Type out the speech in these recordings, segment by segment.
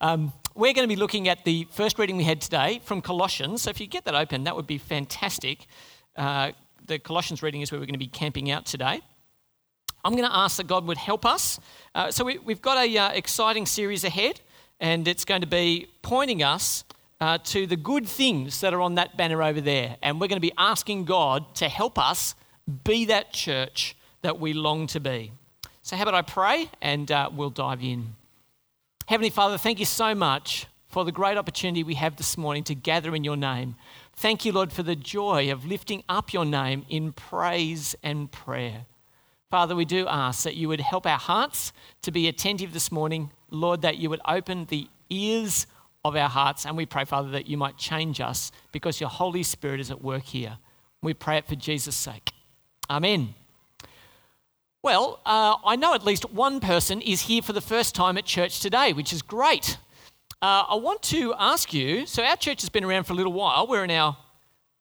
Um, we're going to be looking at the first reading we had today from Colossians. So if you get that open, that would be fantastic. Uh, the Colossians reading is where we're going to be camping out today. I'm going to ask that God would help us. Uh, so we, have got a uh, exciting series ahead, and it's going to be pointing us uh, to the good things that are on that banner over there. And we're going to be asking God to help us be that church that we long to be. So, how about I pray and uh, we'll dive in. Heavenly Father, thank you so much for the great opportunity we have this morning to gather in your name. Thank you, Lord, for the joy of lifting up your name in praise and prayer. Father, we do ask that you would help our hearts to be attentive this morning. Lord, that you would open the ears of our hearts. And we pray, Father, that you might change us because your Holy Spirit is at work here. We pray it for Jesus' sake. Amen. Well, uh, I know at least one person is here for the first time at church today, which is great. Uh, I want to ask you so, our church has been around for a little while. We're in our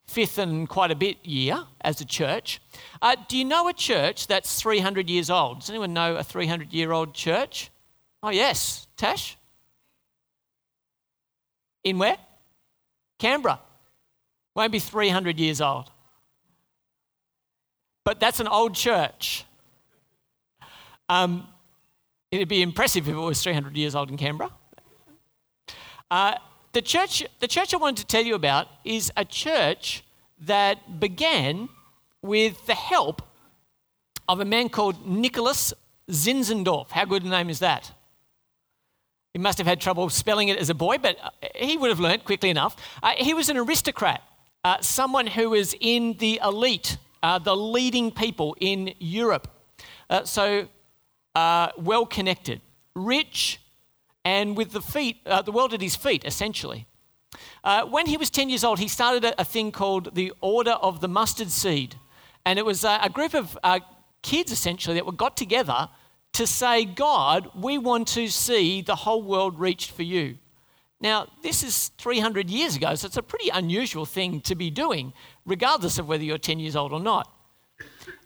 fifth and quite a bit year as a church. Uh, do you know a church that's 300 years old? Does anyone know a 300 year old church? Oh, yes. Tash? In where? Canberra. Won't be 300 years old. But that's an old church. Um, it'd be impressive if it was 300 years old in Canberra. Uh, the, church, the church I wanted to tell you about is a church that began with the help of a man called Nicholas Zinzendorf. How good a name is that? He must have had trouble spelling it as a boy, but uh, he would have learnt quickly enough. Uh, he was an aristocrat, uh, someone who was in the elite, uh, the leading people in Europe. Uh, so well connected, rich, and with the feet, uh, the world at his feet, essentially. Uh, when he was 10 years old, he started a, a, thing called the Order of the Mustard Seed. And it was a, a group of uh, kids, essentially, that were got together to say, God, we want to see the whole world reached for you. Now, this is 300 years ago, so it's a pretty unusual thing to be doing, regardless of whether you're 10 years old or not.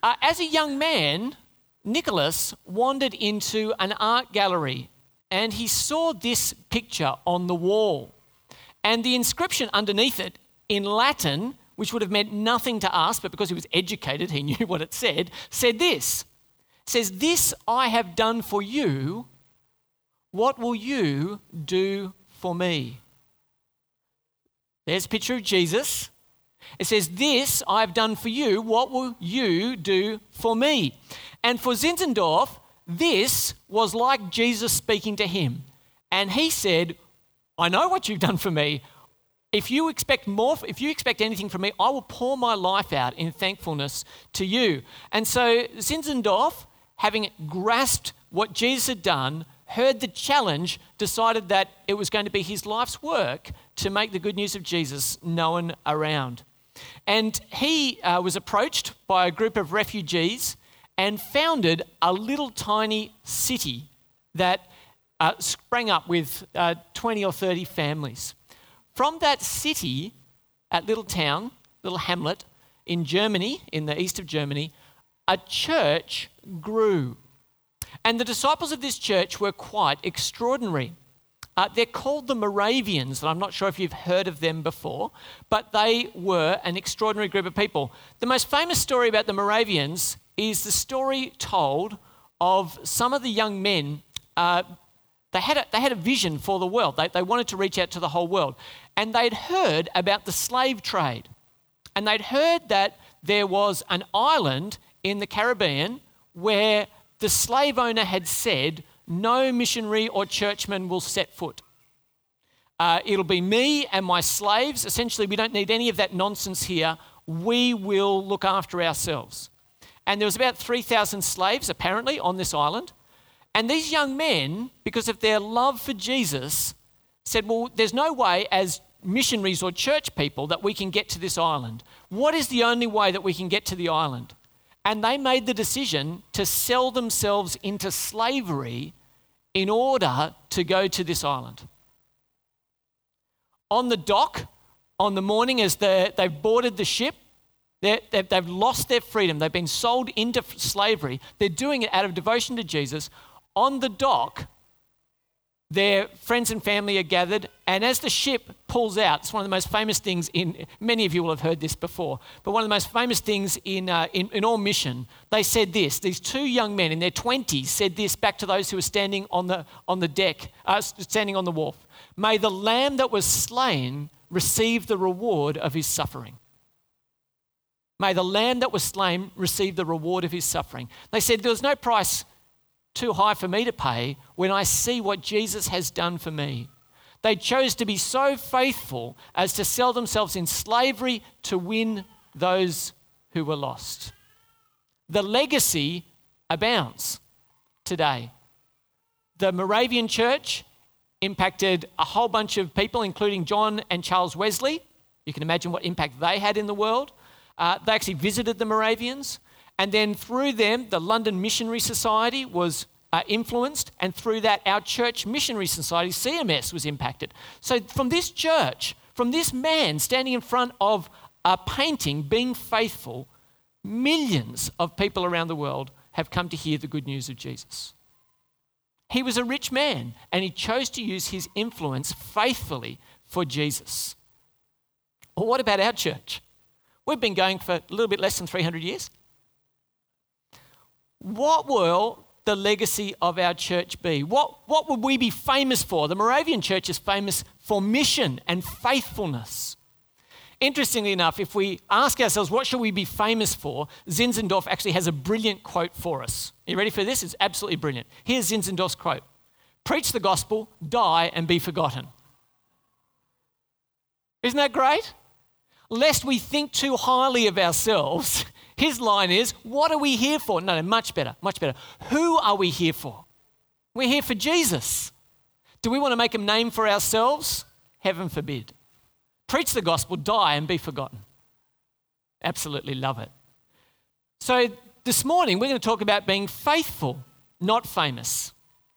Uh, as a young man, Nicholas wandered into an art gallery and he saw this picture on the wall. And the inscription underneath it in Latin, which would have meant nothing to us, but because he was educated, he knew what it said, said this. Says, This I have done for you. What will you do for me? There's a picture of Jesus. It says, This I've done for you. What will you do for me? And for Zinzendorf, this was like Jesus speaking to him. And he said, I know what you've done for me. If you expect more, if you expect anything from me, I will pour my life out in thankfulness to you. And so Zinzendorf, having grasped what Jesus had done, heard the challenge, decided that it was going to be his life's work to make the good news of Jesus known around. And he uh, was approached by a group of refugees and founded a little tiny city that uh, sprang up with uh, 20 or 30 families. From that city, at little town, little hamlet in Germany, in the east of Germany, a church grew. And the disciples of this church were quite extraordinary. Uh, they're called the Moravians, and I'm not sure if you've heard of them before, but they were an extraordinary group of people. The most famous story about the Moravians is the story told of some of the young men. Uh, they, had a, they had a vision for the world, they, they wanted to reach out to the whole world. And they'd heard about the slave trade. And they'd heard that there was an island in the Caribbean where the slave owner had said, No missionary or churchman will set foot. Uh, it'll be me and my slaves. Essentially, we don't need any of that nonsense here. We will look after ourselves. And there was about 3,000 slaves, apparently, on this island. And these young men, because of their love for Jesus, said, Well, there's no way as missionaries or church people that we can get to this island. What is the only way that we can get to the island? And they made the decision to sell themselves into slavery in order to go to this island. On the dock, on the morning as they've boarded the ship, they've, they've lost their freedom. They've been sold into slavery. They're doing it out of devotion to Jesus. On the dock, their friends and family are gathered, and as the ship pulls out, it's one of the most famous things in, many of you will have heard this before, but one of the most famous things in, uh, in, in, all mission, they said this. These two young men in their 20s said this back to those who were standing on the, on the deck, uh, standing on the wharf May the lamb that was slain receive the reward of his suffering. May the lamb that was slain receive the reward of his suffering. They said there was no price too high for me to pay when I see what Jesus has done for me. They chose to be so faithful as to sell themselves in slavery to win those who were lost. The legacy abounds today. The Moravian church impacted a whole bunch of people, including John and Charles Wesley. You can imagine what impact they had in the world. Uh, they actually visited the Moravians. And then through them, the London Missionary Society was uh, influenced, and through that, our church missionary society, CMS, was impacted. So, from this church, from this man standing in front of a painting, being faithful, millions of people around the world have come to hear the good news of Jesus. He was a rich man, and he chose to use his influence faithfully for Jesus. Well, what about our church? We've been going for a little bit less than 300 years. What will the legacy of our church be? What, what would we be famous for? The Moravian church is famous for mission and faithfulness. Interestingly enough, if we ask ourselves, what should we be famous for? Zinzendorf actually has a brilliant quote for us. Are you ready for this? It's absolutely brilliant. Here's Zinzendorf's quote Preach the gospel, die, and be forgotten. Isn't that great? Lest we think too highly of ourselves his line is, What are we here for? No, no, much better, much better. Who are we here for? We're here for Jesus. Do we want to make a name for ourselves? Heaven forbid. Preach the gospel, die, and be forgotten. Absolutely love it. So, this morning we're going to talk about being faithful, not famous.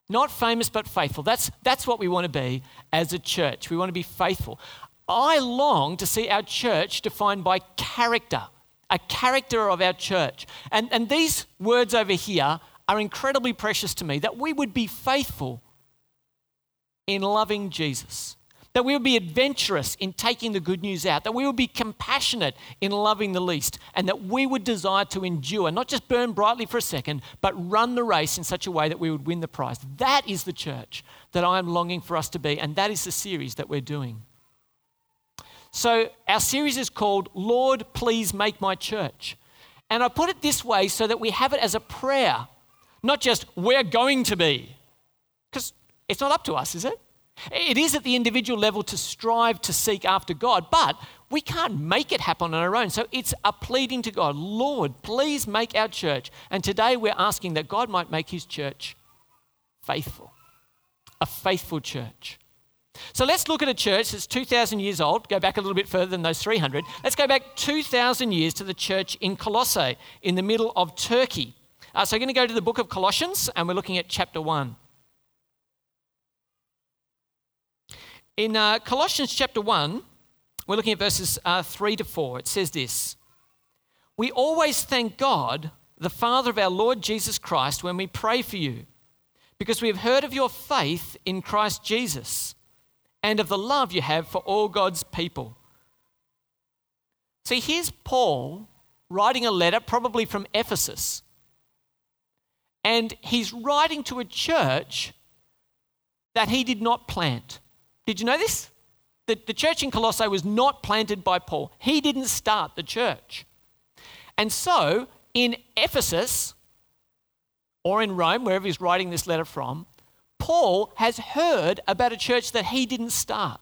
Not famous, but faithful. That's, that's what we want to be as a church. We want to be faithful. I long to see our church defined by character a character of our church. And, and these words over here are incredibly precious to me that we would be faithful in loving Jesus, that we would be adventurous in taking the good news out, that we would be compassionate in loving the least, and that we would desire to endure, not just burn brightly for a second, but run the race in such a way that we would win the prize. That is the church that I am longing for us to be, and that is the series that we're doing. So, our series is called Lord, Please Make My Church. And I put it this way so that we have it as a prayer, not just we're going to be. Because it's not up to us, is it? It is at the individual level to strive to seek after God, but we can't make it happen on our own. So it's a pleading to God Lord, please make our church. And today we're asking that God might make his church faithful, a faithful church. So let's look at a church that's 2,000 years old. Go back a little bit further than those 300. Let's go back 2,000 years to the church in Colossae in the middle of Turkey. Uh, so we're going to go to the book of Colossians and we're looking at chapter 1. In uh, Colossians chapter 1, we're looking at verses uh, 3 to 4. It says this We always thank God, the Father of our Lord Jesus Christ, when we pray for you, because we have heard of your faith in Christ Jesus and of the love you have for all God's people. See, here's Paul writing a letter, probably from Ephesus. And he's writing to a church that he did not plant. Did you know this? The, the church in Colossae was not planted by Paul. He didn't start the church. And so, in Ephesus, or in Rome, wherever he's writing this letter from, Paul has heard about a church that he didn't start.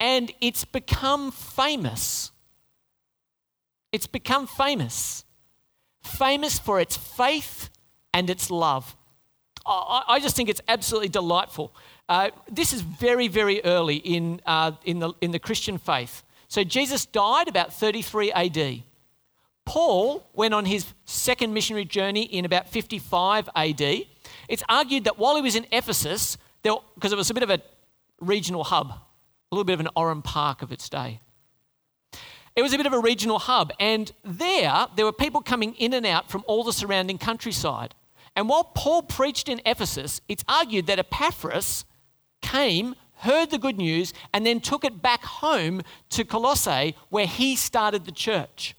And it's become famous. It's become famous. Famous for its faith and its love. I, just think it's absolutely delightful. Uh, this is very, very early in, uh, in, the, in the Christian faith. So Jesus died about 33 AD. Paul went on his second missionary journey in about 55 AD. It's argued that while he was in Ephesus, because it was a bit of a regional hub, a little bit of an Oran Park of its day. It was a bit of a regional hub, and there, there were people coming in and out from all the surrounding countryside. And while Paul preached in Ephesus, it's argued that Epaphras came, heard the good news, and then took it back home to Colossae, where he started the church.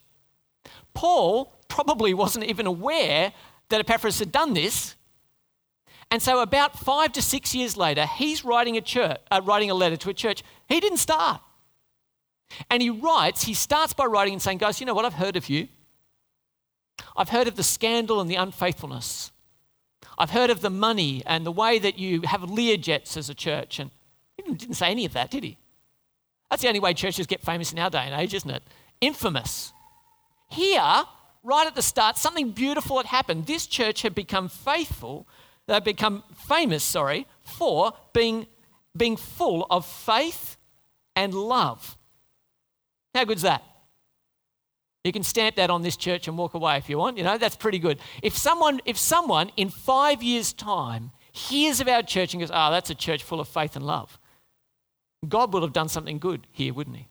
Paul probably wasn't even aware that Epaphras had done this. And so, about five to six years later, he's writing a, church, uh, writing a letter to a church he didn't start. And he writes, he starts by writing and saying, Guys, you know what? I've heard of you. I've heard of the scandal and the unfaithfulness. I've heard of the money and the way that you have Learjets as a church. And he didn't say any of that, did he? That's the only way churches get famous in our day and age, isn't it? Infamous. Here, right at the start, something beautiful had happened. This church had become faithful, they become famous, sorry, for being, being full of faith and love. How good's that? You can stamp that on this church and walk away if you want. You know, that's pretty good. If someone, if someone in five years' time hears of our church and goes, oh, that's a church full of faith and love, God will have done something good here, wouldn't he?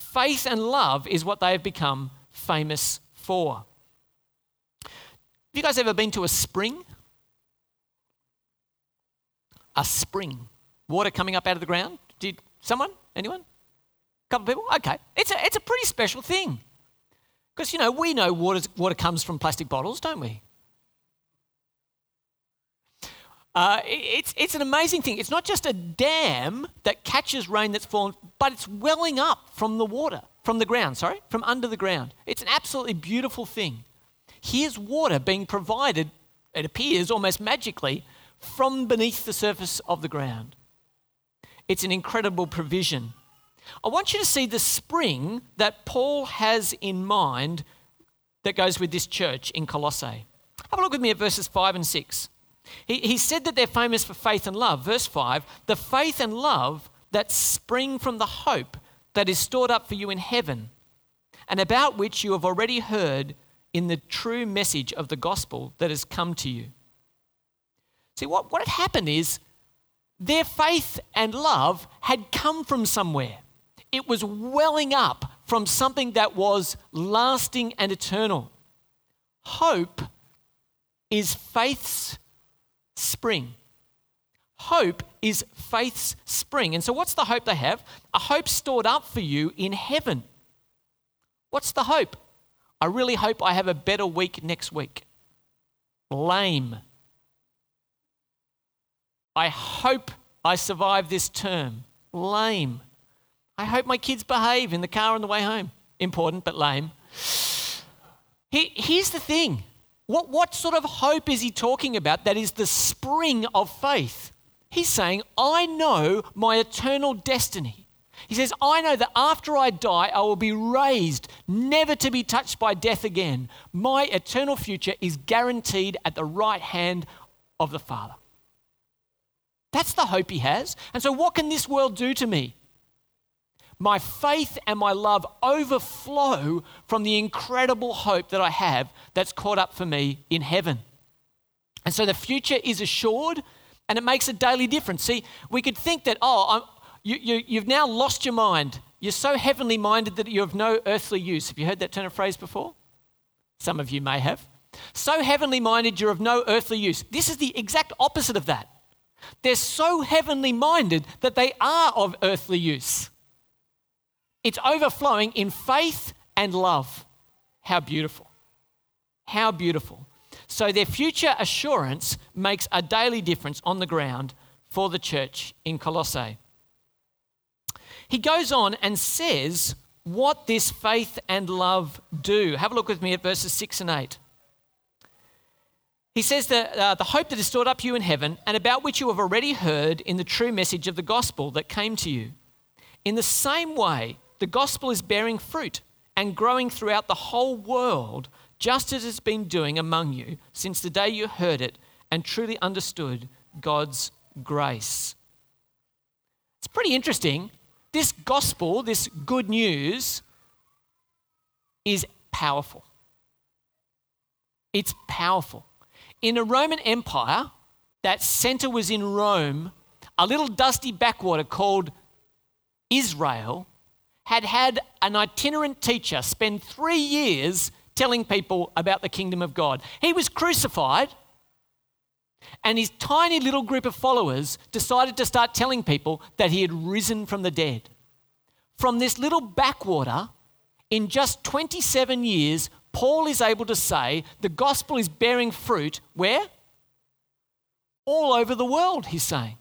Faith and love is what they have become famous for. Have you guys ever been to a spring? A spring. Water coming up out of the ground? Did someone? Anyone? A couple people? Okay. It's a, it's a pretty special thing. Because, you know, we know water, water comes from plastic bottles, don't we? Uh, it's, it's an amazing thing. It's not just a dam that catches rain that's fallen, but it's welling up from the water, from the ground, sorry, from under the ground. It's an absolutely beautiful thing. Here's water being provided, it appears almost magically, from beneath the surface of the ground. It's an incredible provision. I want you to see the spring that Paul has in mind that goes with this church in Colossae. Have a look with me at verses 5 and 6. He, he said that they're famous for faith and love. Verse 5 the faith and love that spring from the hope that is stored up for you in heaven, and about which you have already heard in the true message of the gospel that has come to you. See, what, what had happened is their faith and love had come from somewhere. It was welling up from something that was lasting and eternal. Hope is faith's spring. Hope is faith's spring. And so, what's the hope they have? A hope stored up for you in heaven. What's the hope? I really hope I have a better week next week. Lame. I hope I survive this term. Lame. I hope my kids behave in the car on the way home. Important, but lame. He, here's the thing what, what sort of hope is he talking about that is the spring of faith? He's saying, I know my eternal destiny. He says, I know that after I die, I will be raised, never to be touched by death again. My eternal future is guaranteed at the right hand of the Father. That's the hope he has. And so, what can this world do to me? my faith and my love overflow from the incredible hope that I have that's caught up for me in heaven. And so the future is assured and it makes a daily difference. See, we could think that, oh, you, you, you've now lost your mind. You're so heavenly minded that you have no earthly use. Have you heard that turn of phrase before? Some of you may have. So heavenly minded, you're of no earthly use. This is the exact opposite of that. They're so heavenly minded that they are of earthly use. It's overflowing in faith and love. How beautiful. How beautiful. So their future assurance makes a daily difference on the ground for the church in Colossae. He goes on and says what this faith and love do. Have a look with me at verses 6 and 8. He says that uh, the hope that is stored up you in heaven, and about which you have already heard in the true message of the gospel that came to you. In the same way, the gospel is bearing fruit and growing throughout the whole world, just as it's been doing among you since the day you heard it and truly understood God's grace. It's pretty interesting. This gospel, this good news, is powerful. It's powerful. In a Roman Empire, that center was in Rome, a little dusty backwater called Israel had had an itinerant teacher spend three years telling people about the kingdom of God. He was crucified, and his tiny little group of followers decided to start telling people that he had risen from the dead. From this little backwater, in just 27 years, Paul is able to say the gospel is bearing fruit where? All over the world, he's saying.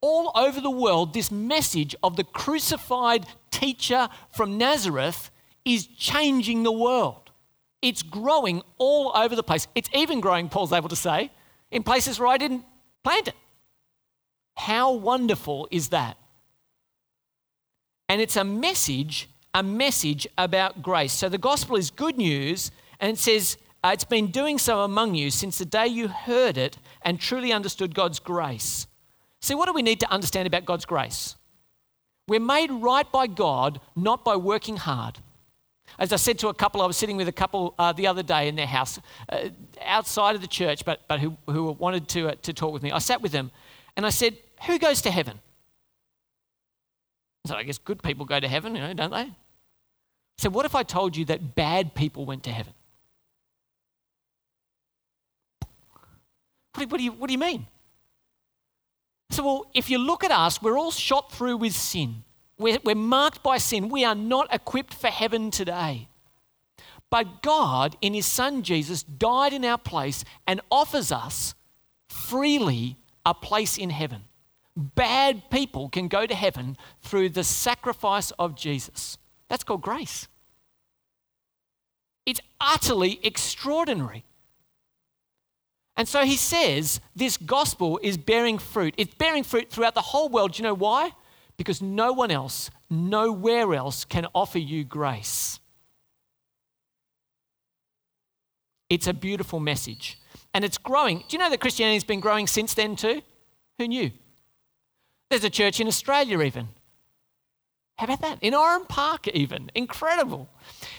All over the world, this message of the crucified teacher from Nazareth is changing the world. It's growing all over the place. It's even growing, Paul's able to say, in places where I didn't plant it. How wonderful is that? And it's a message a message about grace. So the gospel is good news, and it says uh, it's been doing so among you since the day you heard it and truly understood God's grace. See, what do we need to understand about God's grace? We're made right by God, not by working hard. As I said to a couple, I was sitting with a couple uh, the other day in their house, uh, outside of the church, but, but who, who wanted to, uh, to talk with me. I sat with them and I said, Who goes to heaven? So I guess good people go to heaven, you know, don't they? So, what if I told you that bad people went to heaven? What do, what do, you, what do you mean? So, well, if you look at us, we're all shot through with sin. We're, we're marked by sin. We are not equipped for heaven today. But God, in His Son Jesus, died in our place and offers us freely a place in heaven. Bad people can go to heaven through the sacrifice of Jesus. That's called grace. It's utterly extraordinary. And so he says this gospel is bearing fruit. It's bearing fruit throughout the whole world. Do you know why? Because no one else, nowhere else can offer you grace. It's a beautiful message. And it's growing. Do you know that Christianity has been growing since then too? Who knew? There's a church in Australia even. How about that? In Oran Park, even. Incredible.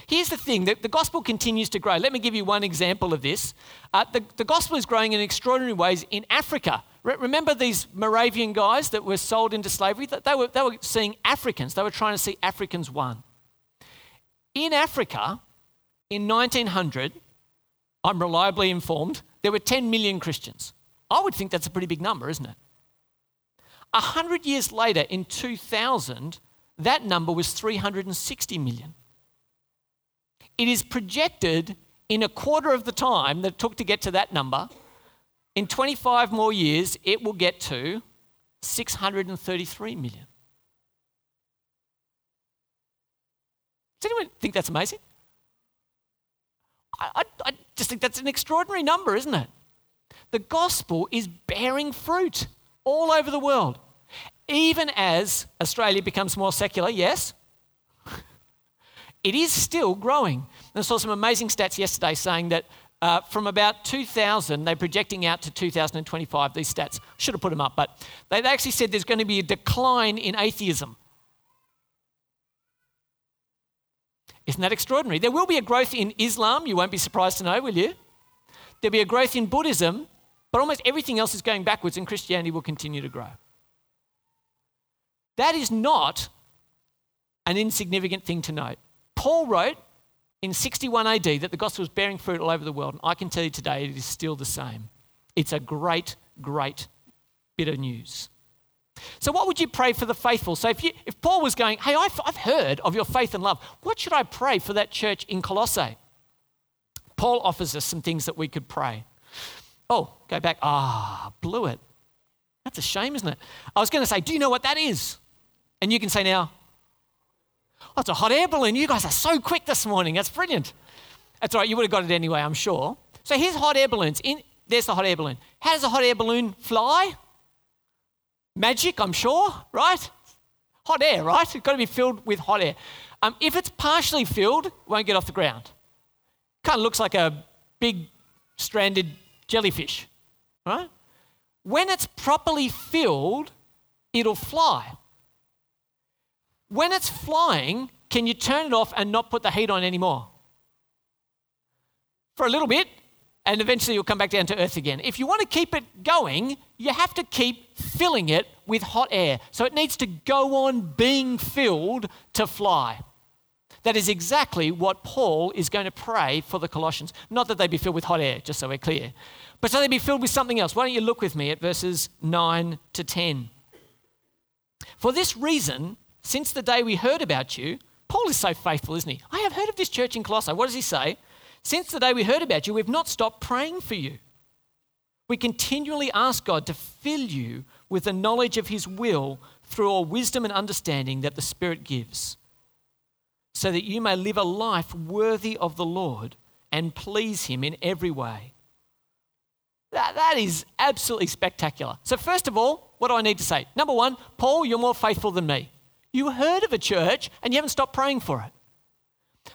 Here's the thing the, the gospel continues to grow. Let me give you one example of this. Uh, the, the gospel is growing in extraordinary ways in Africa. Re- remember these Moravian guys that were sold into slavery? They were, they were seeing Africans, they were trying to see Africans won. In Africa, in 1900, I'm reliably informed, there were 10 million Christians. I would think that's a pretty big number, isn't it? A hundred years later, in 2000, that number was 360 million. It is projected in a quarter of the time that it took to get to that number, in 25 more years, it will get to 633 million. Does anyone think that's amazing? I, I, I just think that's an extraordinary number, isn't it? The gospel is bearing fruit all over the world. Even as Australia becomes more secular, yes, it is still growing. And I saw some amazing stats yesterday saying that uh, from about 2000, they're projecting out to 2025, these stats. Should have put them up, but they actually said there's going to be a decline in atheism. Isn't that extraordinary? There will be a growth in Islam, you won't be surprised to know, will you? There'll be a growth in Buddhism, but almost everything else is going backwards, and Christianity will continue to grow. That is not an insignificant thing to note. Paul wrote in 61 AD that the gospel was bearing fruit all over the world, and I can tell you today it is still the same. It's a great, great bit of news. So, what would you pray for the faithful? So, if, you, if Paul was going, Hey, I've, I've heard of your faith and love, what should I pray for that church in Colossae? Paul offers us some things that we could pray. Oh, go back. Ah, blew it. That's a shame, isn't it? I was going to say, Do you know what that is? And you can say now, Oh, it's a hot air balloon. You guys are so quick this morning. That's brilliant. That's all right. You would have got it anyway, I'm sure. So here's hot air balloons. In, there's the hot air balloon. How does a hot air balloon fly? Magic, I'm sure, right? Hot air, right? It's got to be filled with hot air. Um, if it's partially filled, it won't get off the ground. Kind of looks like a big stranded jellyfish, right? When it's properly filled, it'll fly. When it's flying, can you turn it off and not put the heat on anymore? For a little bit, and eventually you'll come back down to earth again. If you want to keep it going, you have to keep filling it with hot air. So it needs to go on being filled to fly. That is exactly what Paul is going to pray for the Colossians. Not that they be filled with hot air, just so we're clear, but so they be filled with something else. Why don't you look with me at verses 9 to 10? For this reason, since the day we heard about you, Paul is so faithful, isn't he? I have heard of this church in Colossae. What does he say? Since the day we heard about you, we've not stopped praying for you. We continually ask God to fill you with the knowledge of his will through all wisdom and understanding that the Spirit gives, so that you may live a life worthy of the Lord and please him in every way. That, that is absolutely spectacular. So, first of all, what do I need to say? Number one, Paul, you're more faithful than me. You heard of a church and you haven't stopped praying for it.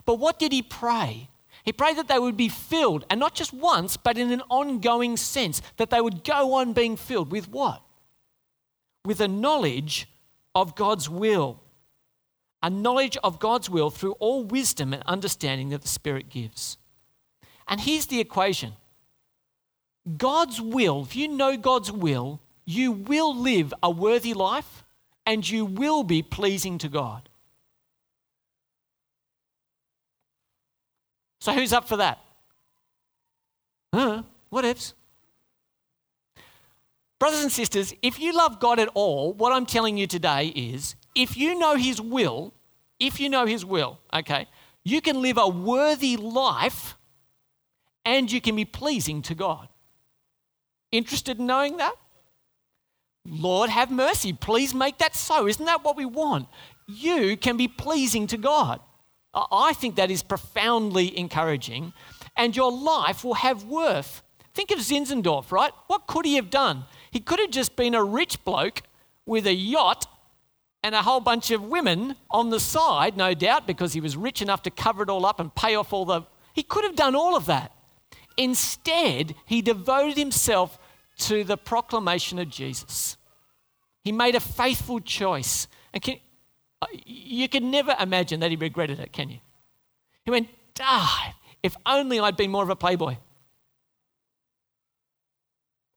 But what did he pray? He prayed that they would be filled, and not just once, but in an ongoing sense, that they would go on being filled with what? With a knowledge of God's will. A knowledge of God's will through all wisdom and understanding that the Spirit gives. And here's the equation God's will, if you know God's will, you will live a worthy life and you will be pleasing to God. So, who's up for that? Huh? What ifs? Brothers and sisters, if you love God at all, what I'm telling you today is if you know His will, if you know His will, okay, you can live a worthy life and you can be pleasing to God. Interested in knowing that? Lord, have mercy. Please make that so. Isn't that what we want? You can be pleasing to God. I think that is profoundly encouraging, and your life will have worth. Think of Zinzendorf, right? What could he have done? He could have just been a rich bloke with a yacht and a whole bunch of women on the side, no doubt, because he was rich enough to cover it all up and pay off all the. He could have done all of that. Instead, he devoted himself to the proclamation of Jesus. He made a faithful choice. And can, uh, you can never imagine that he regretted it, can you? He went, ah, if only I'd been more of a playboy.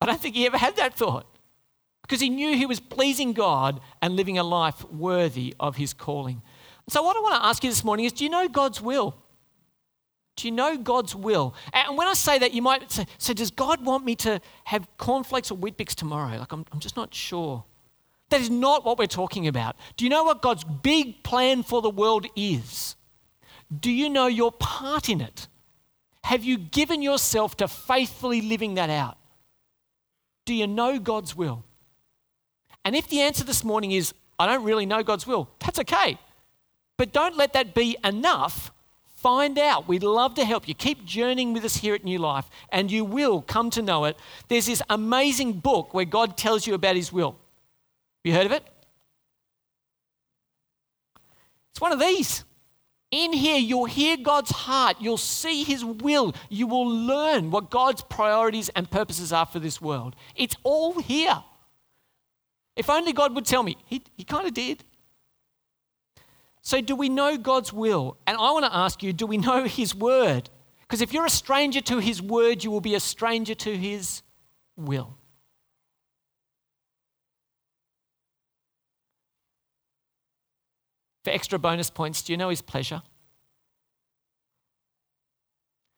I don't think he ever had that thought because he knew he was pleasing God and living a life worthy of his calling. So, what I want to ask you this morning is do you know God's will? Do you know God's will? And when I say that, you might say, so does God want me to have cornflakes or Weet-Bix tomorrow? Like, I'm, I'm just not sure. That is not what we're talking about. Do you know what God's big plan for the world is? Do you know your part in it? Have you given yourself to faithfully living that out? Do you know God's will? And if the answer this morning is, I don't really know God's will, that's okay. But don't let that be enough. Find out. We'd love to help you. Keep journeying with us here at New Life, and you will come to know it. There's this amazing book where God tells you about His will. Have you heard of it? It's one of these. In here, you'll hear God's heart. You'll see His will. You will learn what God's priorities and purposes are for this world. It's all here. If only God would tell me. He, he kind of did. So, do we know God's will? And I want to ask you do we know His word? Because if you're a stranger to His word, you will be a stranger to His will. For extra bonus points, do you know his pleasure?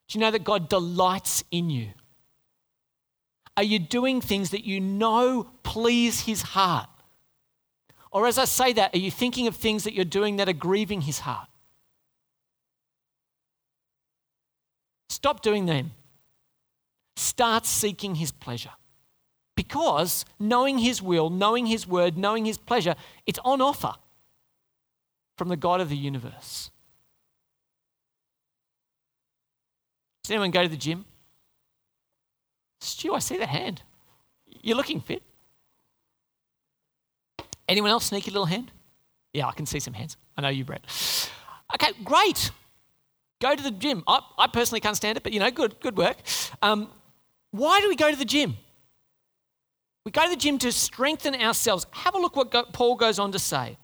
Do you know that God delights in you? Are you doing things that you know please his heart? Or as I say that, are you thinking of things that you're doing that are grieving his heart? Stop doing them. Start seeking his pleasure. Because knowing his will, knowing his word, knowing his pleasure, it's on offer from the God of the universe. Does anyone go to the gym? Stu, I see the hand. You're looking fit. Anyone else sneaky little hand? Yeah, I can see some hands. I know you, Brett. Okay, great. Go to the gym. I, I personally can't stand it, but you know, good, good work. Um, why do we go to the gym? We go to the gym to strengthen ourselves. Have a look what Paul goes on to say.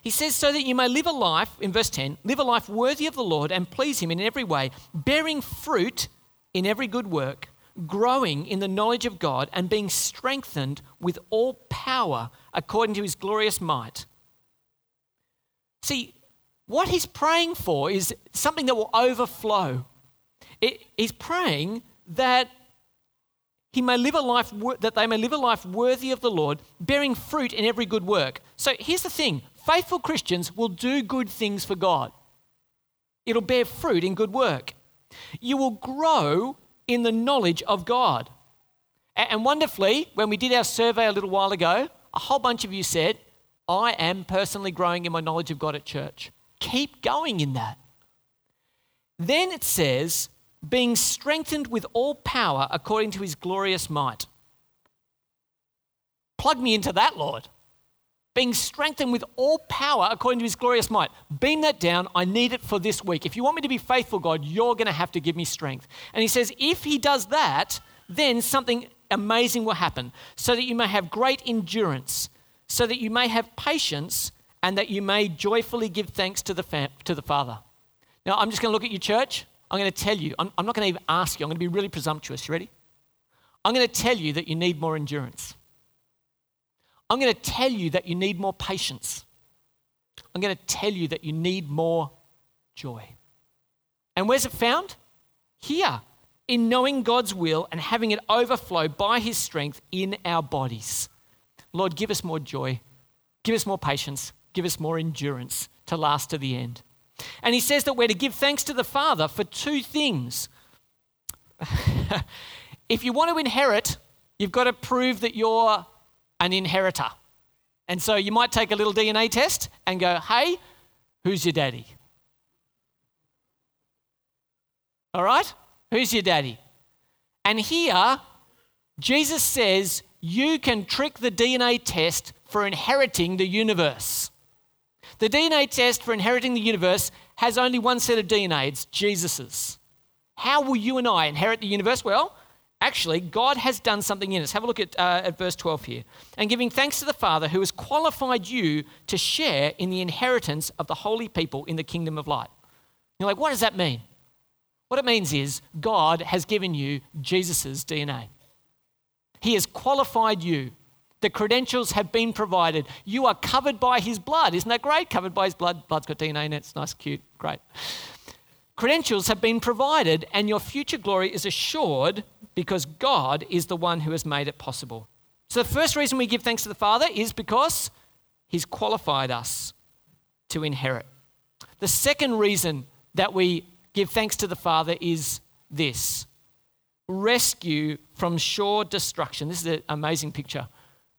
He says, so that you may live a life, in verse 10, live a life worthy of the Lord and please Him in every way, bearing fruit in every good work, growing in the knowledge of God, and being strengthened with all power according to His glorious might. See, what he's praying for is something that will overflow. It, he's praying that he may live a life that they may live a life worthy of the Lord, bearing fruit in every good work. So here's the thing: faithful Christians will do good things for God. It'll bear fruit in good work. You will grow in the knowledge of God. And wonderfully, when we did our survey a little while ago, a whole bunch of you said, I am personally growing in my knowledge of God at church. Keep going in that. Then it says, being strengthened with all power according to his glorious might. Plug me into that, Lord. Being strengthened with all power according to his glorious might. Beam that down. I need it for this week. If you want me to be faithful, God, you're going to have to give me strength. And he says, if he does that, then something amazing will happen, so that you may have great endurance, so that you may have patience, and that you may joyfully give thanks to the, to the Father. Now, I'm just going to look at your church. I'm going to tell you, I'm, I'm not going to even ask you, I'm going to be really presumptuous. You ready? I'm going to tell you that you need more endurance. I'm going to tell you that you need more patience. I'm going to tell you that you need more joy. And where's it found? Here, in knowing God's will and having it overflow by His strength in our bodies. Lord, give us more joy, give us more patience, give us more endurance to last to the end. And he says that we're to give thanks to the Father for two things. if you want to inherit, you've got to prove that you're an inheritor. And so you might take a little DNA test and go, hey, who's your daddy? All right? Who's your daddy? And here, Jesus says you can trick the DNA test for inheriting the universe. The DNA test for inheriting the universe has only one set of DNA, it's Jesus's. How will you and I inherit the universe? Well, actually, God has done something in us. Have a look at, uh, at verse 12 here. And giving thanks to the Father who has qualified you to share in the inheritance of the holy people in the kingdom of light. You're like, what does that mean? What it means is God has given you Jesus' DNA. He has qualified you the credentials have been provided. You are covered by his blood. Isn't that great? Covered by his blood. Blood's got DNA in it. It's nice, cute, great. Credentials have been provided, and your future glory is assured because God is the one who has made it possible. So, the first reason we give thanks to the Father is because he's qualified us to inherit. The second reason that we give thanks to the Father is this rescue from sure destruction. This is an amazing picture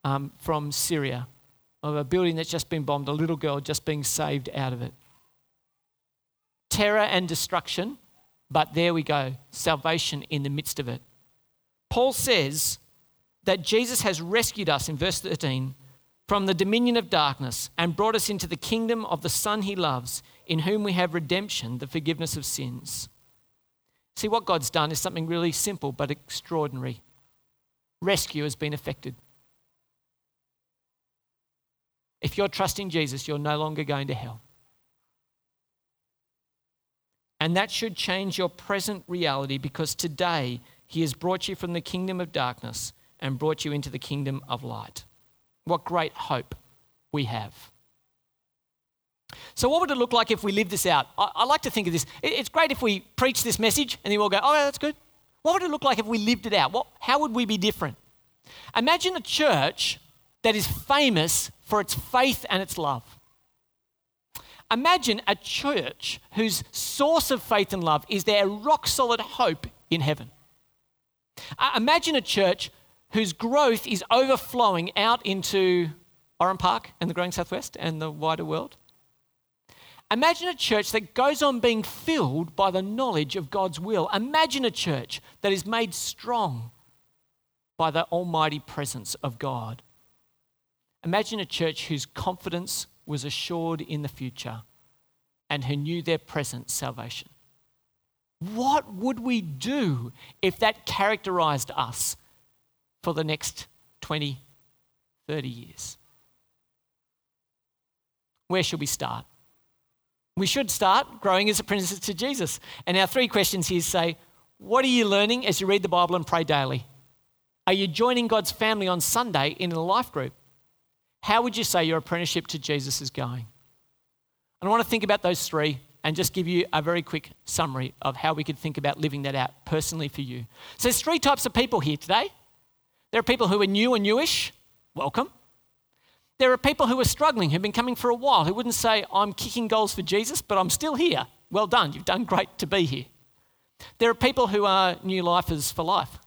um, from Syria of a building that's just been bombed, a little girl just being saved out of it. Terror and destruction, but there we go, salvation in the midst of it. Paul says that Jesus has rescued us in verse 13 from the dominion of darkness and brought us into the kingdom of the Son he loves, in whom we have redemption, the forgiveness of sins. See, what God's done is something really simple but extraordinary. Rescue has been effected. If you're trusting Jesus, you're no longer going to hell. And that should change your present reality because today he has brought you from the kingdom of darkness and brought you into the kingdom of light. What great hope we have. So, what would it look like if we lived this out? I, I like to think of this. It, it's great if we preach this message and then we'll go, oh, yeah, that's good. What would it look like if we lived it out? What, how would we be different? Imagine a church that is famous for its faith and its love. Imagine a church whose source of faith and love is their rock solid hope in heaven. Uh, imagine a church whose growth is overflowing out into Oran Park and the growing southwest and the wider world. Imagine a church that goes on being filled by the knowledge of God's will. Imagine a church that is made strong by the almighty presence of God. Imagine a church whose confidence was assured in the future and who knew their present salvation. What would we do if that characterized us for the next 20, 30 years? Where should we start? We should start growing as apprentices to Jesus. And our three questions here say What are you learning as you read the Bible and pray daily? Are you joining God's family on Sunday in a life group? How would you say your apprenticeship to Jesus is going? And I want to think about those three and just give you a very quick summary of how we could think about living that out personally for you. So there's three types of people here today. There are people who are new and newish, welcome. There are people who are struggling, who've been coming for a while, who wouldn't say, I'm kicking goals for Jesus, but I'm still here. Well done, you've done great to be here. There are people who are new lifers for life.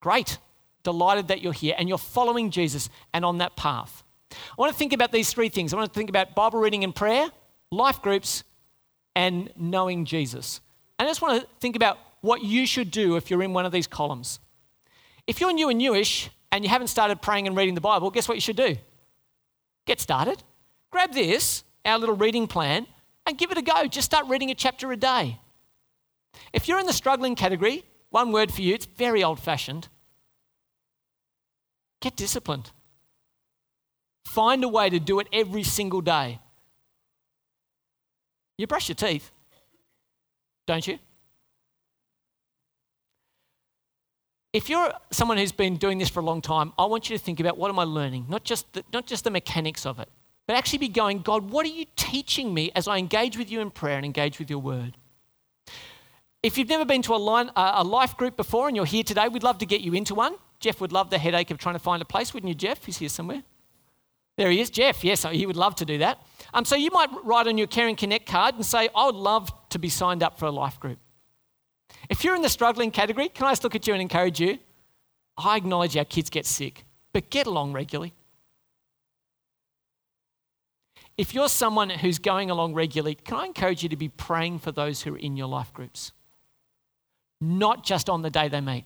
Great, delighted that you're here and you're following Jesus and on that path. I want to think about these three things. I want to think about Bible reading and prayer, life groups, and knowing Jesus. And I just want to think about what you should do if you're in one of these columns. If you're new and newish and you haven't started praying and reading the Bible, guess what you should do? Get started. Grab this, our little reading plan, and give it a go. Just start reading a chapter a day. If you're in the struggling category, one word for you, it's very old fashioned. Get disciplined. Find a way to do it every single day. You brush your teeth, don't you? If you're someone who's been doing this for a long time, I want you to think about what am I learning? Not just the, not just the mechanics of it, but actually be going, God, what are you teaching me as I engage with you in prayer and engage with your word? If you've never been to a, line, a life group before and you're here today, we'd love to get you into one. Jeff would love the headache of trying to find a place, wouldn't you, Jeff? He's here somewhere. There he is, Jeff. Yes, he would love to do that. Um, so you might write on your Caring Connect card and say, I would love to be signed up for a life group. If you're in the struggling category, can I just look at you and encourage you? I acknowledge our kids get sick, but get along regularly. If you're someone who's going along regularly, can I encourage you to be praying for those who are in your life groups? not just on the day they meet.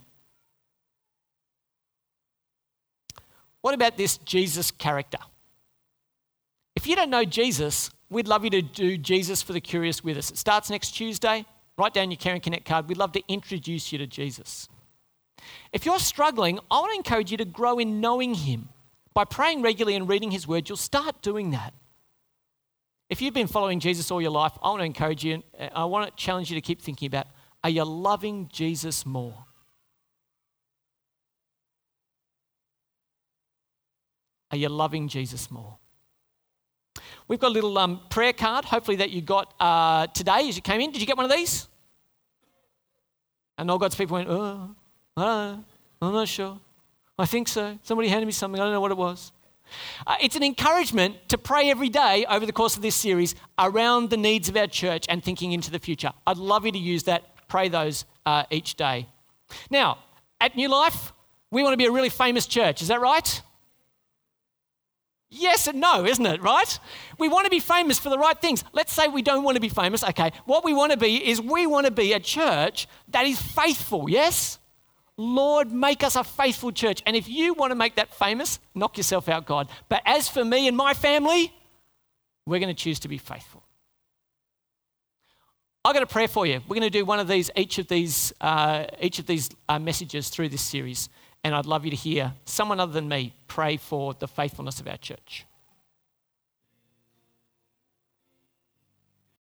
What about this Jesus character? If you don't know Jesus, we'd love you to do Jesus for the Curious with us. It starts next Tuesday. Write down your Care and Connect card. We'd love to introduce you to Jesus. If you're struggling, I want to encourage you to grow in knowing Him. By praying regularly and reading His Word, you'll start doing that. If you've been following Jesus all your life, I want to encourage you, uh, I want to challenge you to keep thinking about are you loving Jesus more? Are you loving Jesus more? We've got a little um, prayer card, hopefully, that you got uh, today as you came in. Did you get one of these? And all God's people went, Oh, I don't know. I'm not sure. I think so. Somebody handed me something. I don't know what it was. Uh, it's an encouragement to pray every day over the course of this series around the needs of our church and thinking into the future. I'd love you to use that pray those uh, each day. Now, at New Life, we want to be a really famous church. Is that right? Yes and no, isn't it, right? We want to be famous for the right things. Let's say we don't want to be famous. Okay, what we want to be is we want to be a church that is faithful, yes? Lord, make us a faithful church. And if you want to make that famous, knock yourself out, God. But as for me and my family, we're going to choose to be faithful. I've got a prayer for you. We're going to do one of these, each of these, uh, each of these uh, messages through this series. And I'd love you to hear someone other than me pray for the faithfulness of our church.